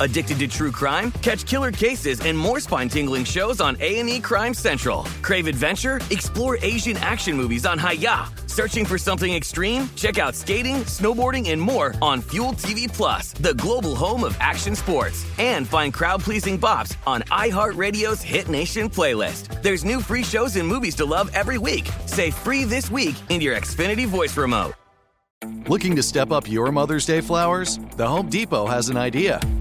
Addicted to true crime? Catch killer cases and more spine-tingling shows on A&E Crime Central. Crave adventure? Explore Asian action movies on Hi-YAH. Searching for something extreme? Check out skating, snowboarding, and more on Fuel TV Plus, the global home of action sports. And find crowd-pleasing bops on iHeartRadio's Hit Nation playlist. There's new free shows and movies to love every week. Say free this week in your Xfinity voice remote. Looking to step up your Mother's Day flowers? The Home Depot has an idea.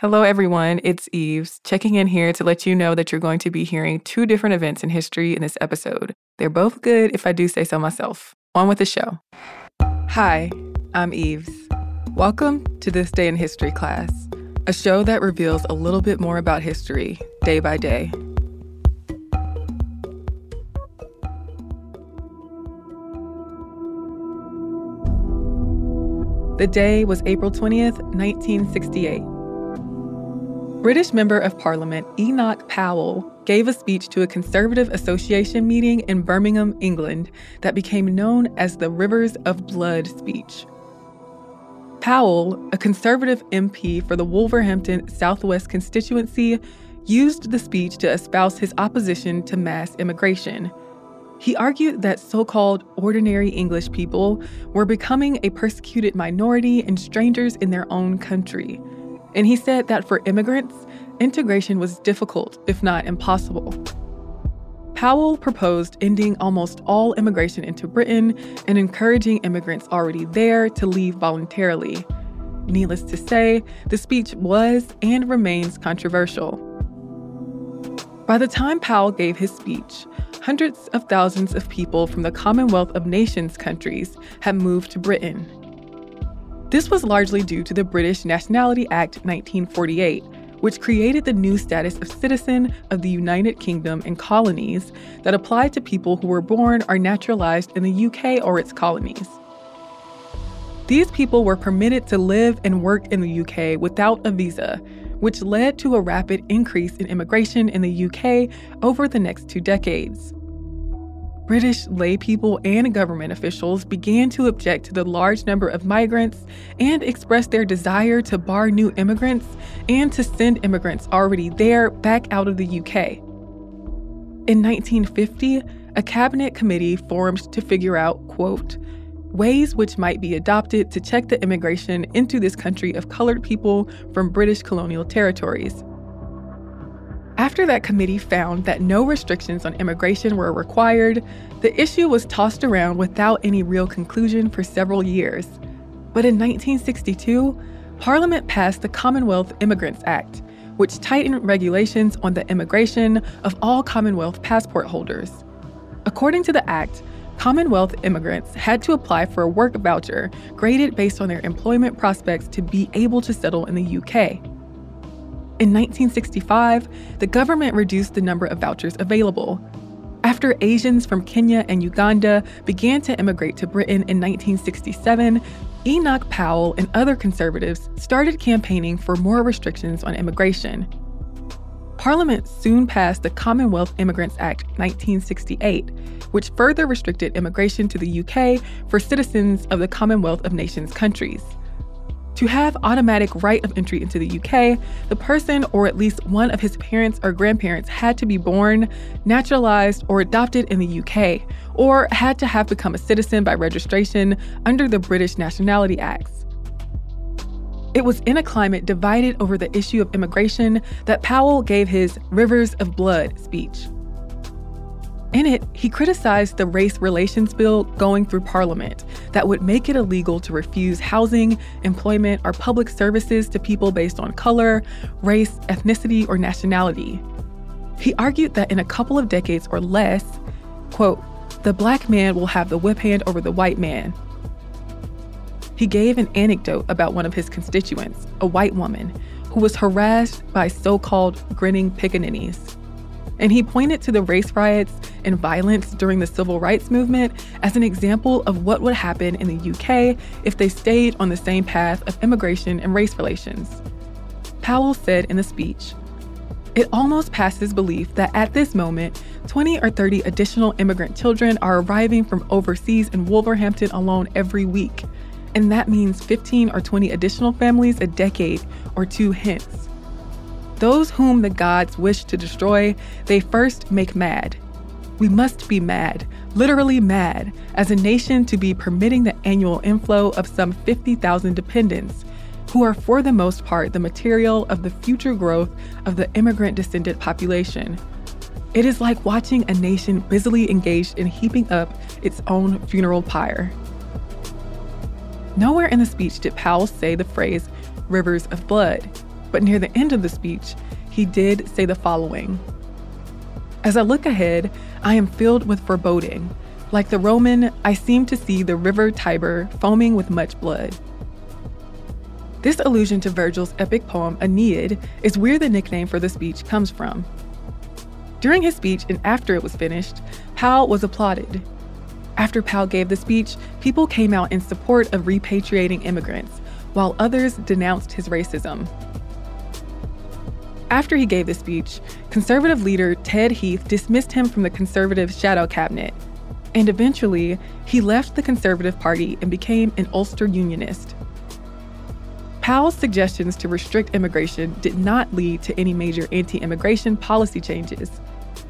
Hello, everyone. It's Eves checking in here to let you know that you're going to be hearing two different events in history in this episode. They're both good, if I do say so myself. On with the show. Hi, I'm Eves. Welcome to This Day in History class, a show that reveals a little bit more about history day by day. The day was April 20th, 1968. British Member of Parliament Enoch Powell gave a speech to a Conservative Association meeting in Birmingham, England, that became known as the Rivers of Blood speech. Powell, a Conservative MP for the Wolverhampton Southwest constituency, used the speech to espouse his opposition to mass immigration he argued that so called ordinary English people were becoming a persecuted minority and strangers in their own country. And he said that for immigrants, integration was difficult, if not impossible. Powell proposed ending almost all immigration into Britain and encouraging immigrants already there to leave voluntarily. Needless to say, the speech was and remains controversial. By the time Powell gave his speech, hundreds of thousands of people from the Commonwealth of Nations countries had moved to Britain. This was largely due to the British Nationality Act 1948, which created the new status of citizen of the United Kingdom and colonies that applied to people who were born or naturalized in the UK or its colonies. These people were permitted to live and work in the UK without a visa, which led to a rapid increase in immigration in the UK over the next two decades. British laypeople and government officials began to object to the large number of migrants and expressed their desire to bar new immigrants and to send immigrants already there back out of the UK. In 1950, a cabinet committee formed to figure out, quote, ways which might be adopted to check the immigration into this country of colored people from British colonial territories. After that committee found that no restrictions on immigration were required, the issue was tossed around without any real conclusion for several years. But in 1962, Parliament passed the Commonwealth Immigrants Act, which tightened regulations on the immigration of all Commonwealth passport holders. According to the act, Commonwealth immigrants had to apply for a work voucher graded based on their employment prospects to be able to settle in the UK. In 1965, the government reduced the number of vouchers available. After Asians from Kenya and Uganda began to immigrate to Britain in 1967, Enoch Powell and other conservatives started campaigning for more restrictions on immigration. Parliament soon passed the Commonwealth Immigrants Act 1968, which further restricted immigration to the UK for citizens of the Commonwealth of Nations countries. To have automatic right of entry into the UK, the person or at least one of his parents or grandparents had to be born, naturalized, or adopted in the UK, or had to have become a citizen by registration under the British Nationality Acts. It was in a climate divided over the issue of immigration that Powell gave his Rivers of Blood speech. In it, he criticized the race relations bill going through Parliament that would make it illegal to refuse housing, employment, or public services to people based on color, race, ethnicity, or nationality. He argued that in a couple of decades or less, quote, the black man will have the whip hand over the white man. He gave an anecdote about one of his constituents, a white woman, who was harassed by so called grinning pickaninnies and he pointed to the race riots and violence during the civil rights movement as an example of what would happen in the UK if they stayed on the same path of immigration and race relations. Powell said in the speech, it almost passes belief that at this moment, 20 or 30 additional immigrant children are arriving from overseas in Wolverhampton alone every week. And that means 15 or 20 additional families a decade or two hence. Those whom the gods wish to destroy, they first make mad. We must be mad, literally mad, as a nation to be permitting the annual inflow of some 50,000 dependents, who are for the most part the material of the future growth of the immigrant descendant population. It is like watching a nation busily engaged in heaping up its own funeral pyre. Nowhere in the speech did Powell say the phrase rivers of blood. But near the end of the speech, he did say the following As I look ahead, I am filled with foreboding. Like the Roman, I seem to see the river Tiber foaming with much blood. This allusion to Virgil's epic poem Aeneid is where the nickname for the speech comes from. During his speech and after it was finished, Powell was applauded. After Powell gave the speech, people came out in support of repatriating immigrants, while others denounced his racism. After he gave the speech, conservative leader Ted Heath dismissed him from the conservative shadow cabinet. And eventually, he left the Conservative Party and became an Ulster Unionist. Powell's suggestions to restrict immigration did not lead to any major anti immigration policy changes.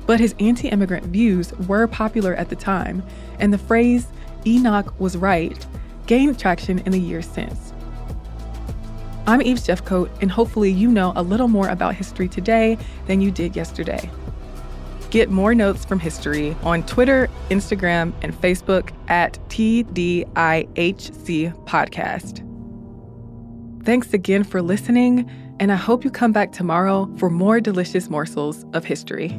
But his anti immigrant views were popular at the time, and the phrase, Enoch was right, gained traction in the years since. I'm Eves Jeffcoat, and hopefully, you know a little more about history today than you did yesterday. Get more notes from history on Twitter, Instagram, and Facebook at TDIHC Podcast. Thanks again for listening, and I hope you come back tomorrow for more delicious morsels of history.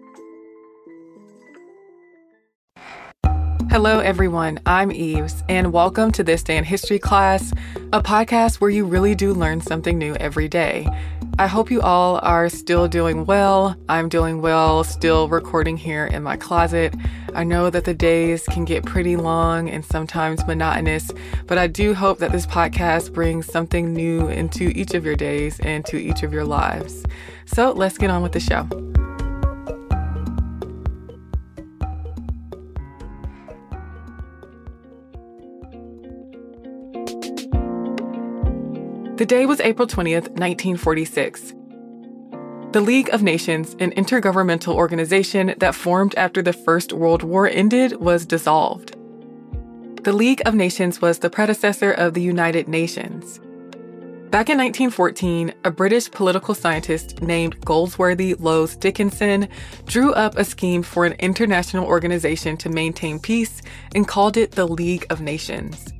Hello, everyone. I'm Eves, and welcome to This Day in History class, a podcast where you really do learn something new every day. I hope you all are still doing well. I'm doing well, still recording here in my closet. I know that the days can get pretty long and sometimes monotonous, but I do hope that this podcast brings something new into each of your days and to each of your lives. So let's get on with the show. The day was April 20th, 1946. The League of Nations, an intergovernmental organization that formed after the First World War ended, was dissolved. The League of Nations was the predecessor of the United Nations. Back in 1914, a British political scientist named Goldsworthy Lowes Dickinson drew up a scheme for an international organization to maintain peace and called it the League of Nations.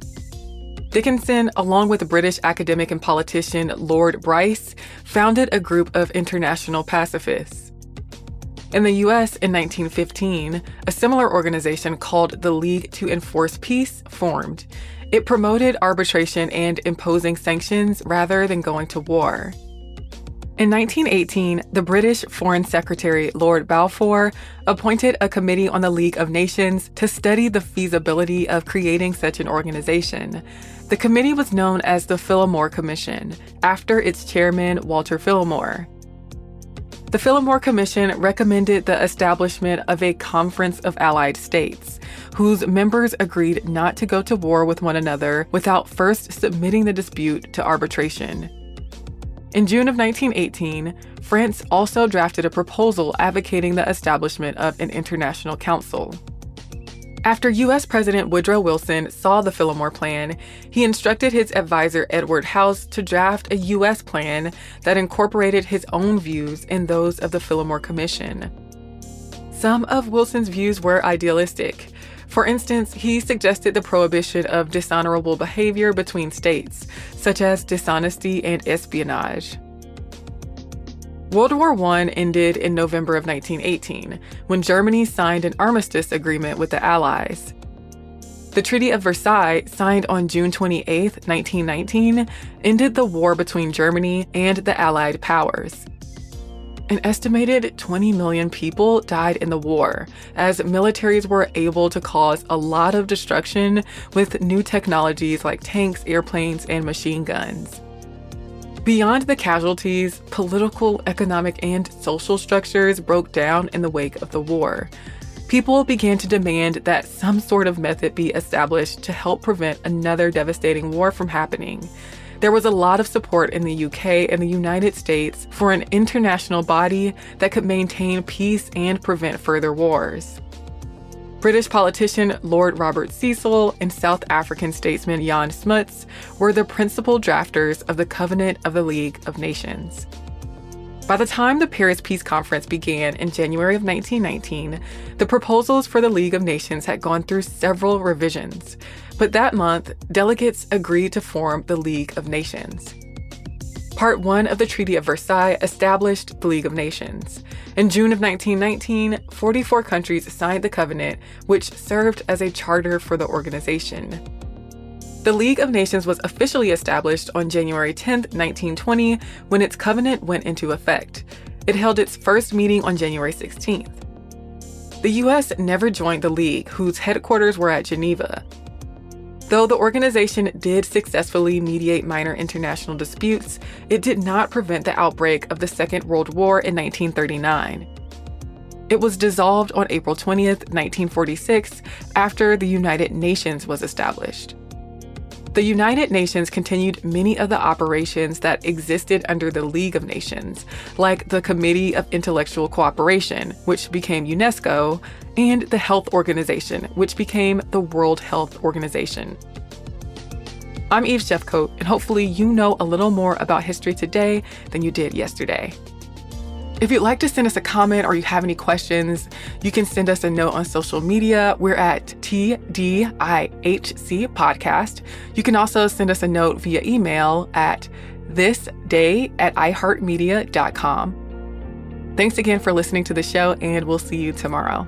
Dickinson, along with British academic and politician Lord Bryce, founded a group of international pacifists. In the US in 1915, a similar organization called the League to Enforce Peace formed. It promoted arbitration and imposing sanctions rather than going to war. In 1918, the British Foreign Secretary Lord Balfour appointed a committee on the League of Nations to study the feasibility of creating such an organization. The committee was known as the Phillimore Commission, after its chairman, Walter Phillimore. The Phillimore Commission recommended the establishment of a Conference of Allied States, whose members agreed not to go to war with one another without first submitting the dispute to arbitration. In June of 1918, France also drafted a proposal advocating the establishment of an international council. After U.S. President Woodrow Wilson saw the Phillimore Plan, he instructed his advisor Edward House to draft a U.S. plan that incorporated his own views and those of the Phillimore Commission. Some of Wilson's views were idealistic. For instance, he suggested the prohibition of dishonorable behavior between states, such as dishonesty and espionage. World War I ended in November of 1918 when Germany signed an armistice agreement with the Allies. The Treaty of Versailles, signed on June 28, 1919, ended the war between Germany and the Allied powers. An estimated 20 million people died in the war, as militaries were able to cause a lot of destruction with new technologies like tanks, airplanes, and machine guns. Beyond the casualties, political, economic, and social structures broke down in the wake of the war. People began to demand that some sort of method be established to help prevent another devastating war from happening. There was a lot of support in the UK and the United States for an international body that could maintain peace and prevent further wars. British politician Lord Robert Cecil and South African statesman Jan Smuts were the principal drafters of the Covenant of the League of Nations. By the time the Paris Peace Conference began in January of 1919, the proposals for the League of Nations had gone through several revisions. But that month, delegates agreed to form the League of Nations. Part 1 of the Treaty of Versailles established the League of Nations. In June of 1919, 44 countries signed the covenant, which served as a charter for the organization. The League of Nations was officially established on January 10, 1920, when its covenant went into effect. It held its first meeting on January 16th. The US never joined the League, whose headquarters were at Geneva. Though the organization did successfully mediate minor international disputes, it did not prevent the outbreak of the Second World War in 1939. It was dissolved on April 20, 1946, after the United Nations was established. The United Nations continued many of the operations that existed under the League of Nations, like the Committee of Intellectual Cooperation, which became UNESCO, and the Health Organization, which became the World Health Organization. I'm Eves Jeffcoat, and hopefully, you know a little more about history today than you did yesterday. If you'd like to send us a comment or you have any questions, you can send us a note on social media. We're at TDIHC Podcast. You can also send us a note via email at thisday at iheartmedia.com. Thanks again for listening to the show, and we'll see you tomorrow.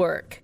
Network.